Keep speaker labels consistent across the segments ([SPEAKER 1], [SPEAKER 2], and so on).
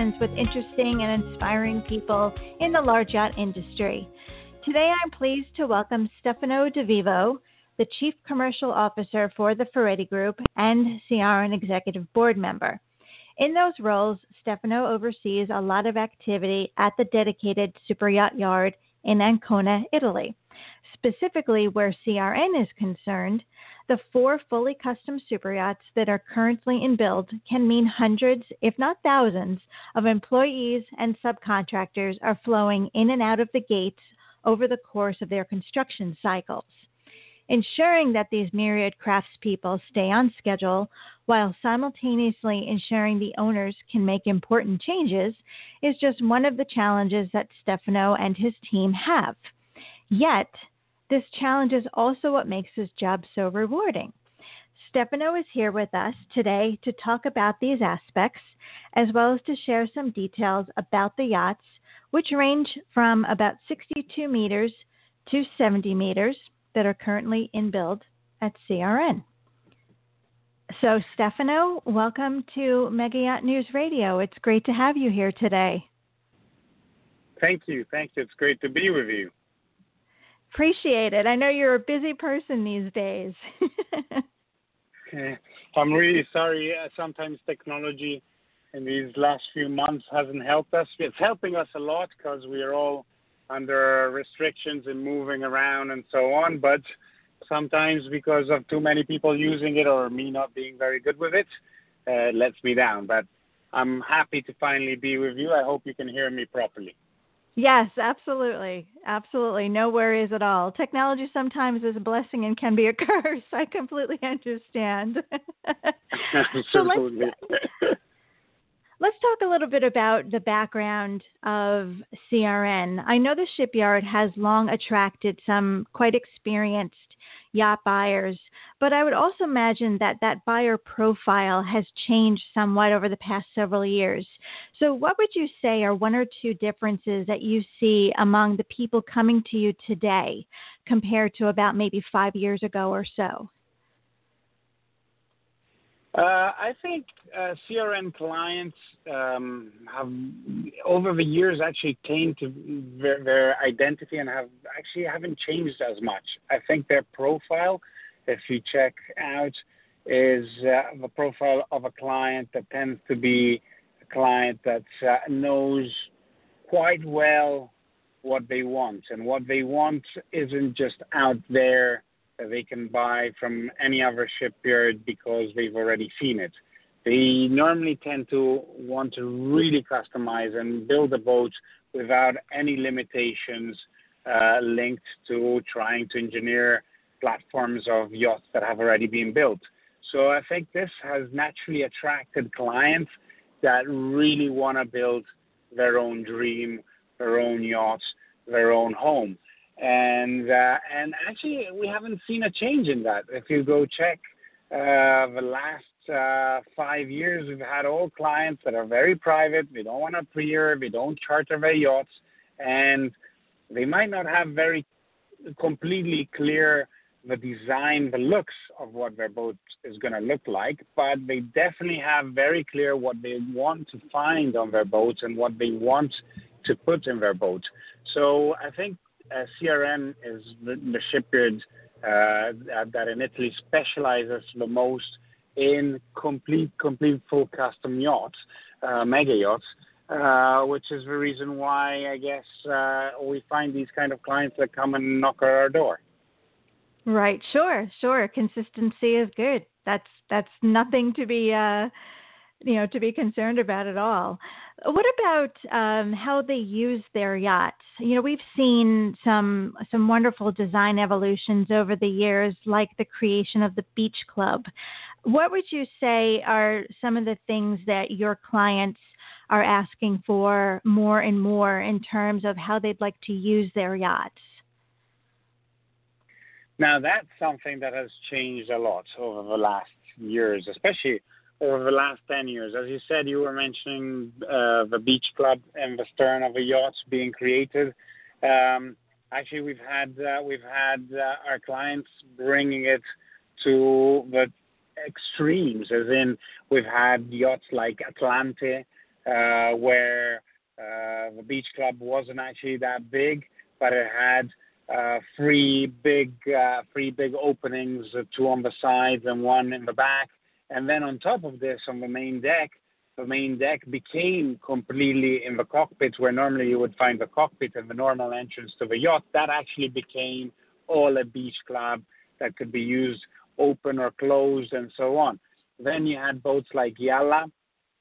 [SPEAKER 1] conversations with interesting and inspiring people in the large yacht industry. Today I'm pleased to welcome Stefano DeVivo, the Chief Commercial Officer for the Ferretti Group and CRN Executive Board member. In those roles, Stefano oversees a lot of activity at the dedicated super yacht yard in Ancona, Italy. Specifically, where CRN is concerned, the four fully custom super yachts that are currently in build can mean hundreds, if not thousands, of employees and subcontractors are flowing in and out of the gates over the course of their construction cycles. Ensuring that these myriad craftspeople stay on schedule while simultaneously ensuring the owners can make important changes is just one of the challenges that Stefano and his team have. Yet, this challenge is also what makes his job so rewarding. Stefano is here with us today to talk about these aspects, as well as to share some details about the yachts, which range from about 62 meters to 70 meters that are currently in build at CRN. So, Stefano, welcome to Mega Yacht News Radio. It's great to have you here today.
[SPEAKER 2] Thank you. Thank you. It's great to be with you.
[SPEAKER 1] Appreciate it. I know you're a busy person these days.
[SPEAKER 2] I'm really sorry. Uh, sometimes technology in these last few months hasn't helped us. It's helping us a lot because we are all under restrictions and moving around and so on. But sometimes because of too many people using it or me not being very good with it, uh, it lets me down. But I'm happy to finally be with you. I hope you can hear me properly.
[SPEAKER 1] Yes, absolutely. Absolutely. No worries at all. Technology sometimes is a blessing and can be a curse. I completely understand.
[SPEAKER 2] absolutely. so
[SPEAKER 1] let's, let's talk a little bit about the background of CRN. I know the shipyard has long attracted some quite experienced yacht buyers. But I would also imagine that that buyer profile has changed somewhat over the past several years. So, what would you say are one or two differences that you see among the people coming to you today compared to about maybe five years ago or so?
[SPEAKER 2] Uh, I think uh, CRN clients um, have, over the years, actually came to their, their, identity and have actually haven't changed as much. I think their profile, if you check out, is uh, the profile of a client that tends to be a client that uh, knows quite well what they want, and what they want isn't just out there they can buy from any other shipyard because they've already seen it. They normally tend to want to really customize and build a boat without any limitations uh, linked to trying to engineer platforms of yachts that have already been built. So I think this has naturally attracted clients that really want to build their own dream, their own yachts, their own home and uh, and actually we haven't seen a change in that. If you go check uh, the last uh, five years, we've had all clients that are very private. We don't want to pre we don't charter their yachts, and they might not have very completely clear the design, the looks of what their boat is going to look like, but they definitely have very clear what they want to find on their boats and what they want to put in their boat. So I think uh, CRN is the, the shipyard uh, that in Italy specializes the most in complete, complete full custom yachts, uh, mega yachts, uh, which is the reason why I guess uh, we find these kind of clients that come and knock at our door.
[SPEAKER 1] Right. Sure. Sure. Consistency is good. That's that's nothing to be uh, you know to be concerned about at all. What about um, how they use their yachts? You know, we've seen some some wonderful design evolutions over the years, like the creation of the Beach Club. What would you say are some of the things that your clients are asking for more and more in terms of how they'd like to use their yachts?
[SPEAKER 2] Now, that's something that has changed a lot over the last years, especially over the last 10 years. As you said, you were mentioning uh, the beach club and the stern of the yachts being created. Um, actually, we've had uh, we've had uh, our clients bringing it to the extremes, as in we've had yachts like Atlante, uh, where uh, the beach club wasn't actually that big, but it had uh, three big three big openings, two on the sides and one in the back. And then on top of this, on the main deck, the main deck became completely in the cockpit, where normally you would find the cockpit and the normal entrance to the yacht. That actually became all a beach club that could be used open or closed and so on. Then you had boats like Yalla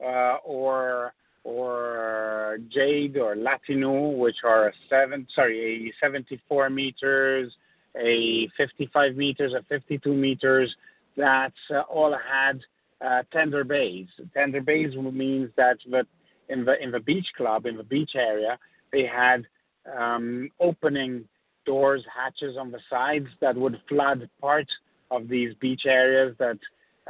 [SPEAKER 2] uh, or or Jade or Latino, which are a seven sorry a 74 meters, a 55 meters, a 52 meters that uh, all had uh, tender bays. Tender bays means that in the in the beach club in the beach area they had um, opening doors, hatches on the sides that would flood part of these beach areas that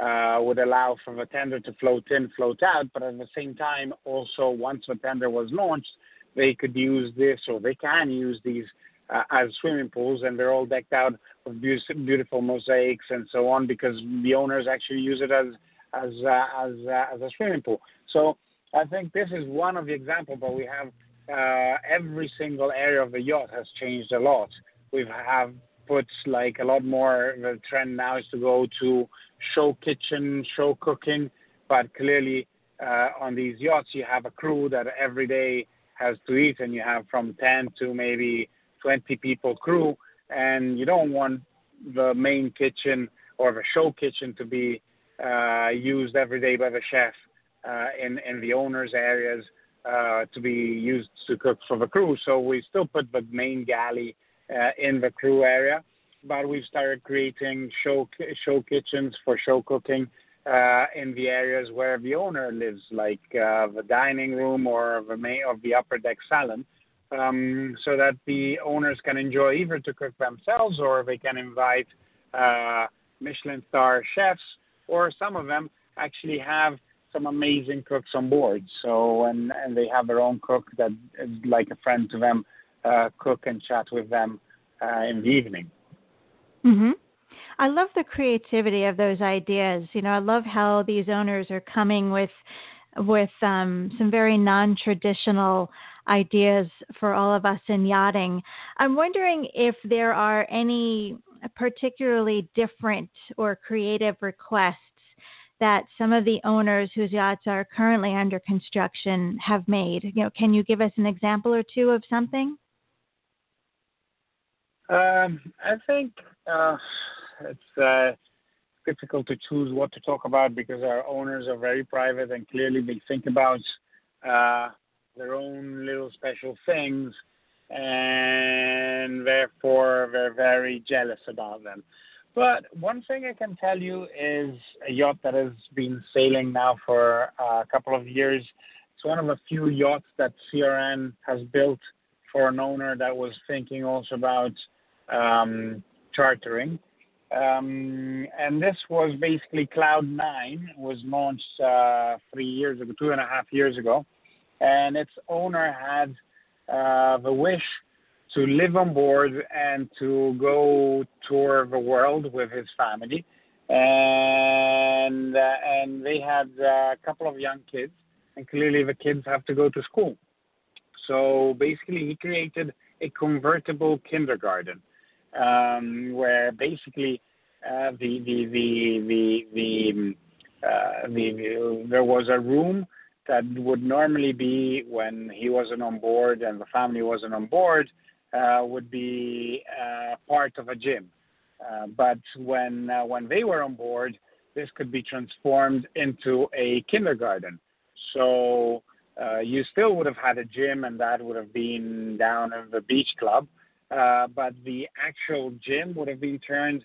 [SPEAKER 2] uh, would allow for the tender to float in, float out, but at the same time, also once the tender was launched, they could use this or they can use these uh, as swimming pools, and they're all decked out with beautiful mosaics and so on because the owners actually use it as as uh, as uh, as a swimming pool. So I think this is one of the examples, but we have uh, every single area of the yacht has changed a lot. We have put like a lot more. The trend now is to go to show kitchen, show cooking, but clearly uh, on these yachts you have a crew that every day has to eat, and you have from 10 to maybe 20 people crew, and you don't want the main kitchen or the show kitchen to be uh, used every day by the chef uh, in in the owners' areas uh, to be used to cook for the crew. So we still put the main galley uh, in the crew area, but we've started creating show show kitchens for show cooking uh, in the areas where the owner lives, like uh, the dining room or the main of the upper deck salon, um, so that the owners can enjoy either to cook themselves or they can invite uh, Michelin star chefs, or some of them actually have some amazing cooks on board. So and and they have their own cook that is like a friend to them, uh, cook and chat with them uh, in the evening.
[SPEAKER 1] Mhm. I love the creativity of those ideas. You know, I love how these owners are coming with with um, some very non-traditional ideas for all of us in yachting. I'm wondering if there are any particularly different or creative requests that some of the owners whose yachts are currently under construction have made. You know, can you give us an example or two of something?
[SPEAKER 2] Um, I think uh, it's uh, difficult to choose what to talk about because our owners are very private and clearly they think about uh, their own little special things and therefore they're very jealous about them. But one thing I can tell you is a yacht that has been sailing now for a couple of years. It's one of a few yachts that CRN has built for an owner that was thinking also about um, chartering. Um, and this was basically Cloud Nine was launched uh, three years ago, two and a half years ago, and its owner had uh, the wish to live on board and to go tour the world with his family. And uh, and they had uh, a couple of young kids, and clearly the kids have to go to school. So basically, he created a convertible kindergarten, um, where basically uh, the the the the the, uh, the, the there was a room that would normally be when he wasn't on board and the family wasn't on board uh, would be uh, part of a gym. Uh, but when uh, when they were on board, this could be transformed into a kindergarten. So uh, you still would have had a gym, and that would have been down in the beach club. Uh, but the actual gym would have been turned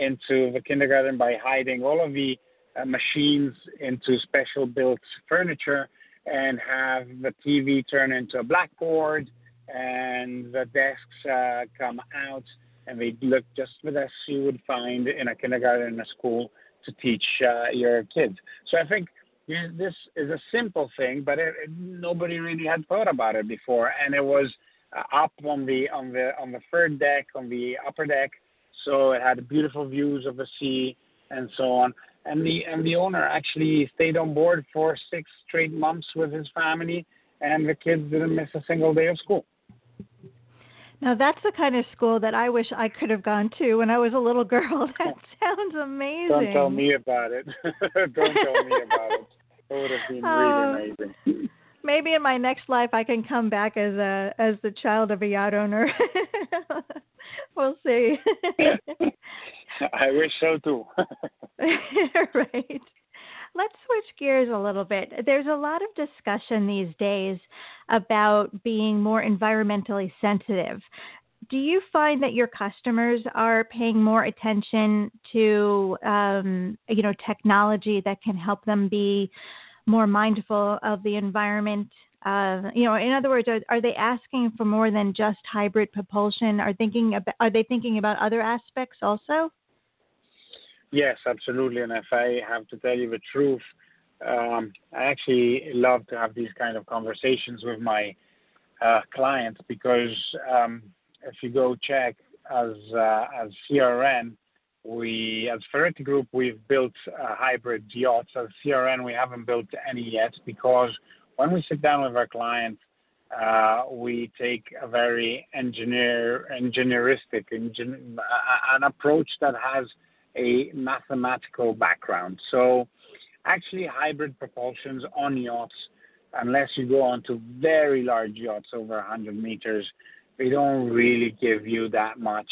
[SPEAKER 2] into the kindergarten by hiding all of the machines into special built furniture and have the TV turn into a blackboard and the desks uh, come out and they look just as you would find in a kindergarten in a school to teach uh, your kids. So I think this is a simple thing, but it, it, nobody really had thought about it before, and it was uh, up on the on the on the third deck on the upper deck, so it had beautiful views of the sea. and so on. And the and the owner actually stayed on board for six straight months with his family, and the kids didn't miss a single day of school.
[SPEAKER 1] Now that's the kind of school that I wish I could have gone to when I was a little girl. That sounds amazing.
[SPEAKER 2] Don't tell me about it. Don't tell me about it. It would have been oh, really um, amazing.
[SPEAKER 1] Maybe in my next life I can come back as a as the child of a yacht owner. we'll see.
[SPEAKER 2] I wish so too.
[SPEAKER 1] right. Let's switch gears a little bit. There's a lot of discussion these days about being more environmentally sensitive. Do you find that your customers are paying more attention to, um, you know, technology that can help them be more mindful of the environment? Uh, you know, in other words, are, are they asking for more than just hybrid propulsion? Are thinking about, are they thinking about other aspects also?
[SPEAKER 2] Yes, absolutely. And if I have to tell you the truth, um, I actually love to have these kind of conversations with my uh, clients because um, if you go check as uh, as CRN, we as Ferretti Group we've built uh, hybrid yachts. As CRN, we haven't built any yet because when we sit down with our clients, uh, we take a very engineer engineeristic engin- an approach that has a mathematical background. So actually hybrid propulsions on yachts, unless you go onto very large yachts over 100 meters, they don't really give you that much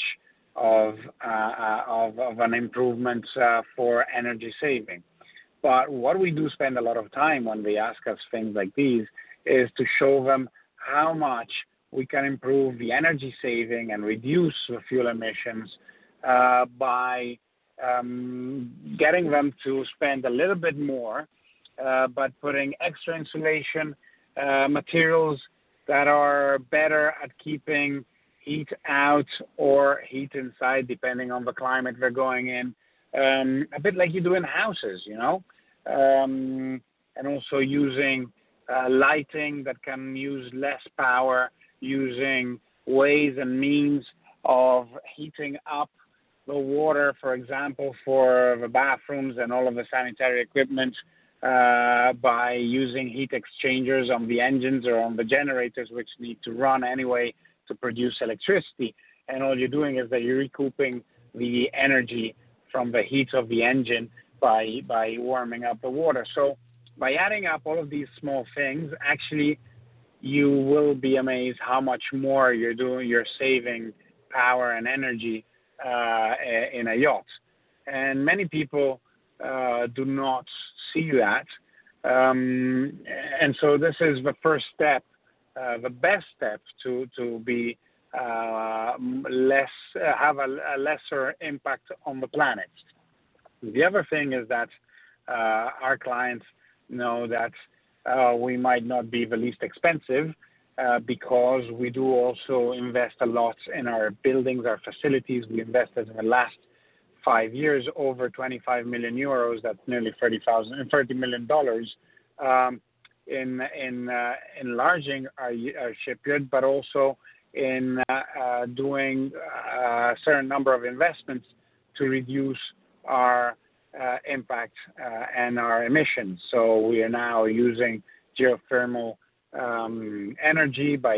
[SPEAKER 2] of uh, uh, of, of, an improvement uh, for energy saving. But what we do spend a lot of time when they ask us things like these is to show them how much we can improve the energy saving and reduce the fuel emissions uh, by um, getting them to spend a little bit more, uh, but putting extra insulation uh, materials that are better at keeping heat out or heat inside, depending on the climate they're going in. Um, a bit like you do in houses, you know, um, and also using uh, lighting that can use less power, using ways and means of heating up the water, for example, for the bathrooms and all of the sanitary equipment uh, by using heat exchangers on the engines or on the generators, which need to run anyway to produce electricity. And all you're doing is that you're recouping the energy from the heat of the engine by by warming up the water. So by adding up all of these small things, actually, you will be amazed how much more you're doing. You're saving power and energy uh, in a yacht. And many people uh, do not see that. Um, and so this is the first step, uh, the best step to, to be have a, lesser impact on the planet. The other thing is that uh, our clients know that we might not be the least expensive, uh, because we do also invest a lot in our buildings, our facilities. We invested in the last five years over 25 million euros. That's nearly 30,000, 30 million dollars um, in in uh, enlarging our, shipyard, but also in uh, uh doing uh, a certain number of investments to reduce our impact and our emissions. So we are now using geothermal um, energy by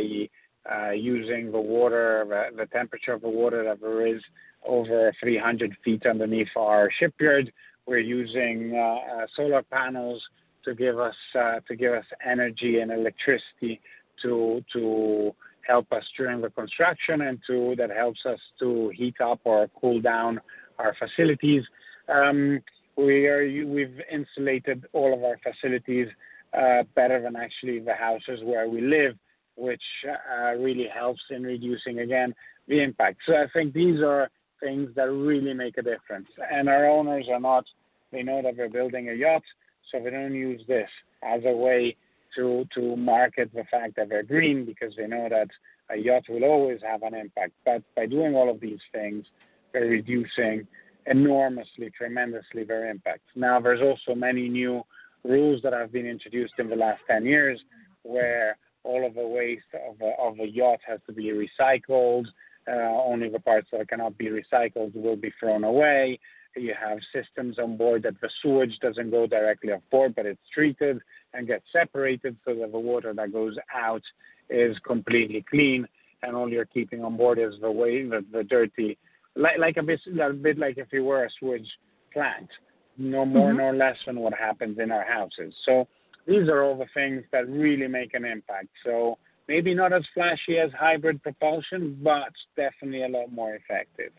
[SPEAKER 2] using the water, the, temperature of the water that there is over 300 feet underneath our shipyard. We're using uh, solar panels to give us uh, to give us energy and electricity to to help us during the construction and two, that helps us to heat up or cool down our facilities. Um, we are we've insulated all of our facilities uh, better than actually the houses where we live, which uh, really helps in reducing again the impact. So I think these are things that really make a difference. And our owners are not, they know that they're building a yacht, so they don't use this as a way to, to market the fact that they're green because they know that a yacht will always have an impact. But by doing all of these things, they're reducing enormously, tremendously their impact. Now, there's also many new rules that have been introduced in the last 10 years where all of the waste of a, of a yacht has to be recycled. Uh, only the parts that cannot be recycled will be thrown away. You have systems on board that the sewage doesn't go directly off board, but it's treated and gets separated so that the water that goes out is completely clean, and all you're keeping on board is the way the, the dirty, like like a bit a bit like if you were a sewage plant, no more mm-hmm. nor less than what happens in our houses. So these are all the things that really make an impact. So maybe not as flashy as hybrid propulsion, but definitely a lot more effective.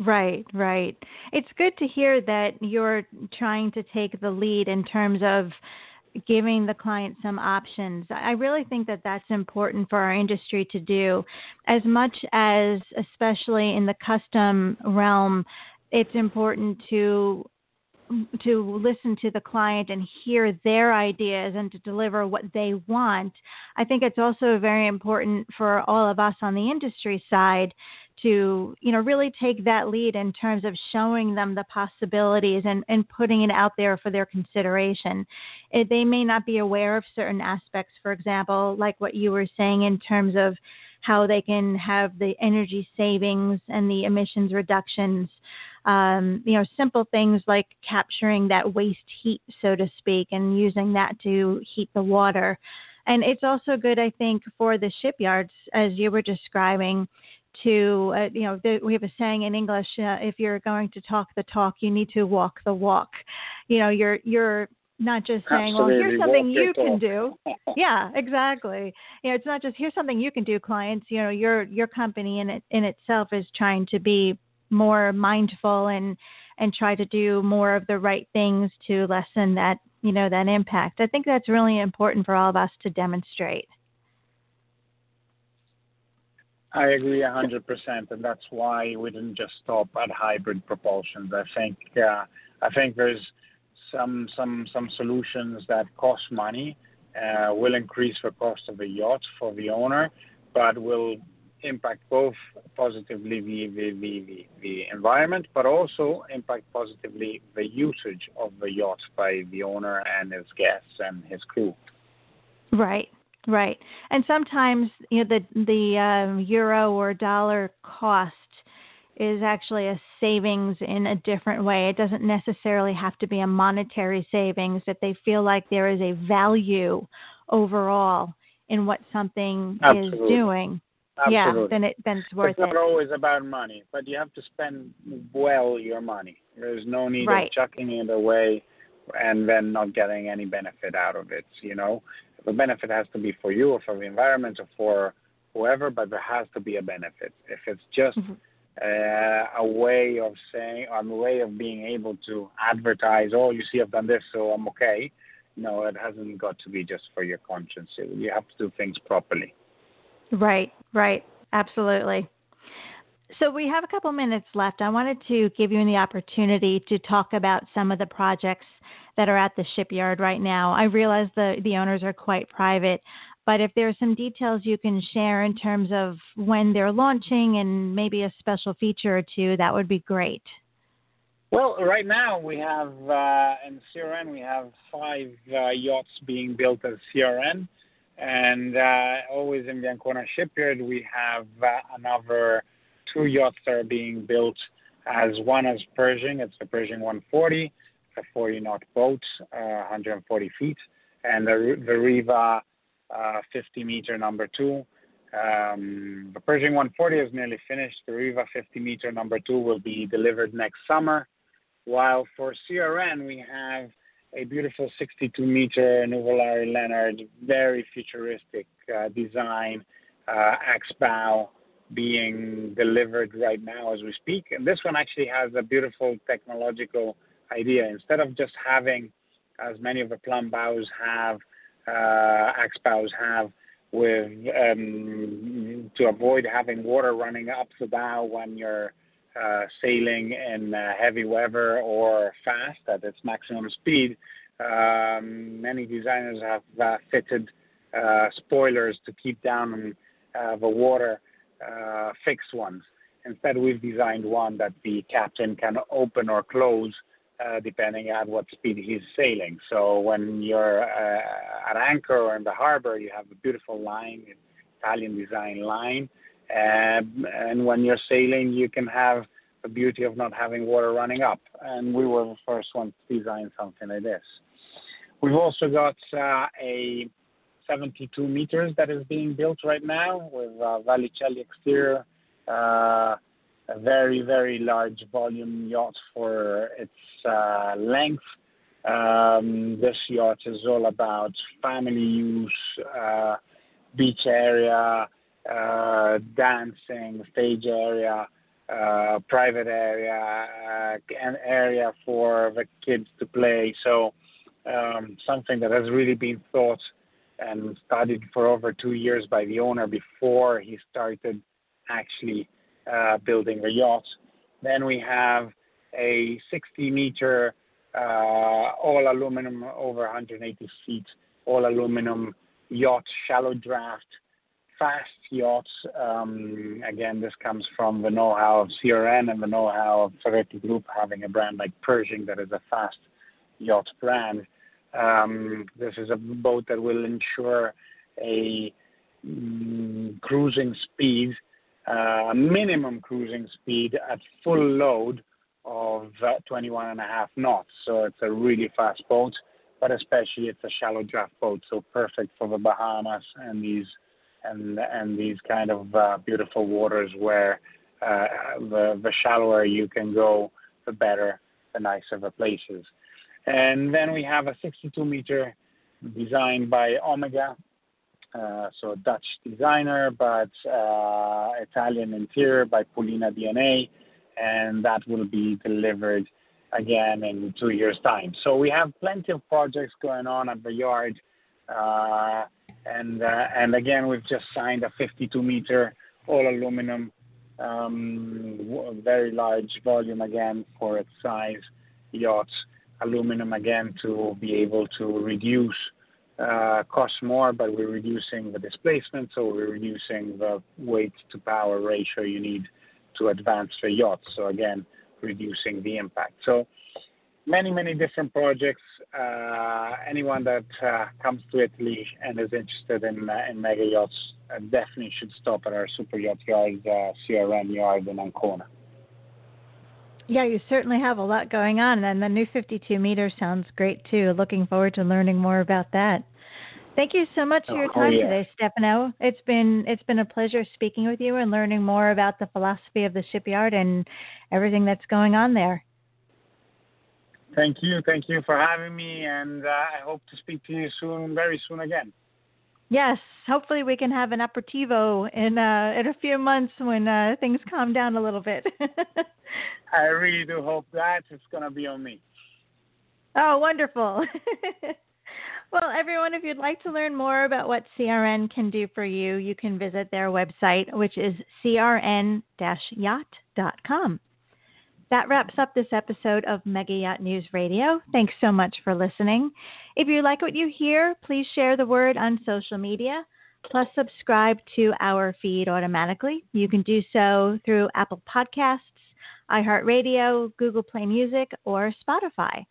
[SPEAKER 1] Right, right. It's good to hear that you're trying to take the lead in terms of giving the client some options. I really think that that's important for our industry to do as much as especially in the custom realm it's important to to listen to the client and hear their ideas and to deliver what they want. I think it's also very important for all of us on the industry side to, you know, really take that lead in terms of showing them the possibilities and, and putting it out there for their consideration. It, they may not be aware of certain aspects, for example, like what you were saying in terms of how they can have the energy savings and the emissions reductions um, you know, simple things like capturing that waste heat, so to speak, and using that to heat the water. And it's also good, I think, for the shipyards, as you were describing, to uh, you know the, we have a saying in english uh, if you're going to talk the talk you need to walk the walk you know you're you're not just saying
[SPEAKER 2] Absolutely.
[SPEAKER 1] well here's something you can do yeah exactly you know it's not just here's something you can do clients you know your your company in it in itself is trying to be more mindful and and try to do more of the right things to lessen that you know that impact. I think that's really important for all of us to demonstrate.
[SPEAKER 2] I agree 100%, and that's why we didn't just stop at hybrid propulsions. I think uh, I think there's some some some solutions that cost money, uh, will increase the cost of the yacht for the owner, but will impact both positively the, the, the, the, environment, but also impact positively the usage of the yacht by the owner and his guests and his crew.
[SPEAKER 1] Right, right. And sometimes you know the the um, euro or dollar cost is actually a savings in a different way. It doesn't necessarily have to be a monetary savings. That they feel like there is a value overall in what something
[SPEAKER 2] Absolutely.
[SPEAKER 1] is doing
[SPEAKER 2] Absolutely.
[SPEAKER 1] Yeah, then it then it's worth it.
[SPEAKER 2] it's not
[SPEAKER 1] it.
[SPEAKER 2] always about money, but you have to spend well your money. There's no need
[SPEAKER 1] right.
[SPEAKER 2] of chucking it away and then not getting any benefit out of it. You know, the benefit has to be for you or for the environment or for whoever, but there has to be a benefit. If it's just mm-hmm. uh, a way of saying, a way of being able to advertise, oh, you see, I've done this, so I'm okay. No, it hasn't got to be just for your conscience. You have to do things properly.
[SPEAKER 1] Right, right. Absolutely. So we have a couple minutes left. I wanted to give you the opportunity to talk about some of the projects that are at the shipyard right now. I realize the, the owners are quite private, but if there are some details you can share in terms of when they're launching and maybe a special feature or two, that would be great.
[SPEAKER 2] Well, right now we have uh, in CRN we have five uh, yachts being built at CRN. And uh, always in the Ancona shipyard, we have uh, another two yachts that are being built as one as Pershing. It's the Pershing 140, a 40 knot boat, uh, 140 feet, and the, the Riva uh, 50 meter number two. Um, the Pershing 140 is nearly finished. The Riva 50 meter number two will be delivered next summer. While for CRN, we have a beautiful 62 meter Nuvolari Lenard, very futuristic uh, design, uh, axe bow being delivered right now as we speak. And this one actually has a beautiful technological idea. Instead of just having, as many of the plumb bows have, uh, axe bows have, with um, to avoid having water running up the bow when you're uh, sailing in uh, heavy weather or fast at its maximum speed, um, many designers have uh, fitted uh, spoilers to keep down uh, the water, uh, fixed ones. Instead, we've designed one that the captain can open or close depending at what speed he's sailing. So when you're at anchor or in the harbor, you have a beautiful line, Italian design line, um, and when you're sailing, you can have the beauty of not having water running up. And we were the first ones to design something like this. We've also got uh, a 72 meters that is being built right now with uh, Vallicelli exterior, uh, a very, very large volume yacht for its uh, length. Um, this yacht is all about family use, uh, beach area, uh, dancing, stage area, uh, private area, uh, an area for the kids to play. So um, something that has really been thought and studied for over two years by the owner before he started actually uh, building the yacht. Then we have a 60 meter uh, all aluminum over 180 feet all aluminum yacht shallow draft fast yachts. Um, again, this comes from the know-how of CRN and the know-how of Ferretti Group having a brand like Pershing that is a fast yacht brand. Um, this is a boat that will ensure a mm, cruising speed, uh, minimum cruising speed at full load of uh, 21 and a half knots. So it's a really fast boat, but especially it's a shallow draft boat, so perfect for the Bahamas and these and and these kind of uh, beautiful waters where uh, the the shallower you can go, the better, the nicer the places. And then we have a 62 meter designed by Omega, uh, so Dutch designer, but uh, Italian interior by Pulina DNA, and that will be delivered again in two years' time. So we have plenty of projects going on at the yard. And uh, and again, we've just signed a 52 meter all aluminum, um, very large volume again for its size yachts. Aluminum again to be able to reduce uh, costs more, but we're reducing the displacement, so we're reducing the weight to power ratio you need to advance the yacht. So again, reducing the impact. So many, many different projects. Uh, anyone that uh, comes to Italy and is interested in, uh, in mega yachts uh, definitely should stop at our super yacht yard, uh, CRN yard in Ancona.
[SPEAKER 1] Yeah, you certainly have a lot going on, and the new 52 meters sounds great too. Looking forward to learning more about that. Thank you so much for your oh, time oh, yeah. today, Stefano. It's been it's been a pleasure speaking with you and learning more about the philosophy of the shipyard and everything that's going on there.
[SPEAKER 2] Thank you. Thank you for having me, and uh, I hope to speak to you soon, very soon again.
[SPEAKER 1] Yes, hopefully we can have an aperitivo in uh, in a few months when uh, things calm down a little bit.
[SPEAKER 2] I really do hope that it's going to be on me.
[SPEAKER 1] Oh, wonderful. well, everyone, if you'd like to learn more about what CRN can do for you, you can visit their website, which is crn-yacht.com. That wraps up this episode of Mega Yacht News Radio. Thanks so much for listening. If you like what you hear, please share the word on social media, plus subscribe to our feed automatically. You can do so through Apple Podcasts, iHeartRadio, Google Play Music, or Spotify.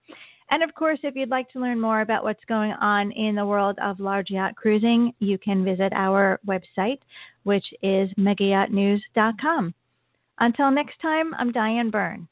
[SPEAKER 1] And of course, if you'd like to learn more about what's going on in the world of large yacht cruising, you can visit our website, which is megayachtnews.com. Until next time, I'm Diane Byrne.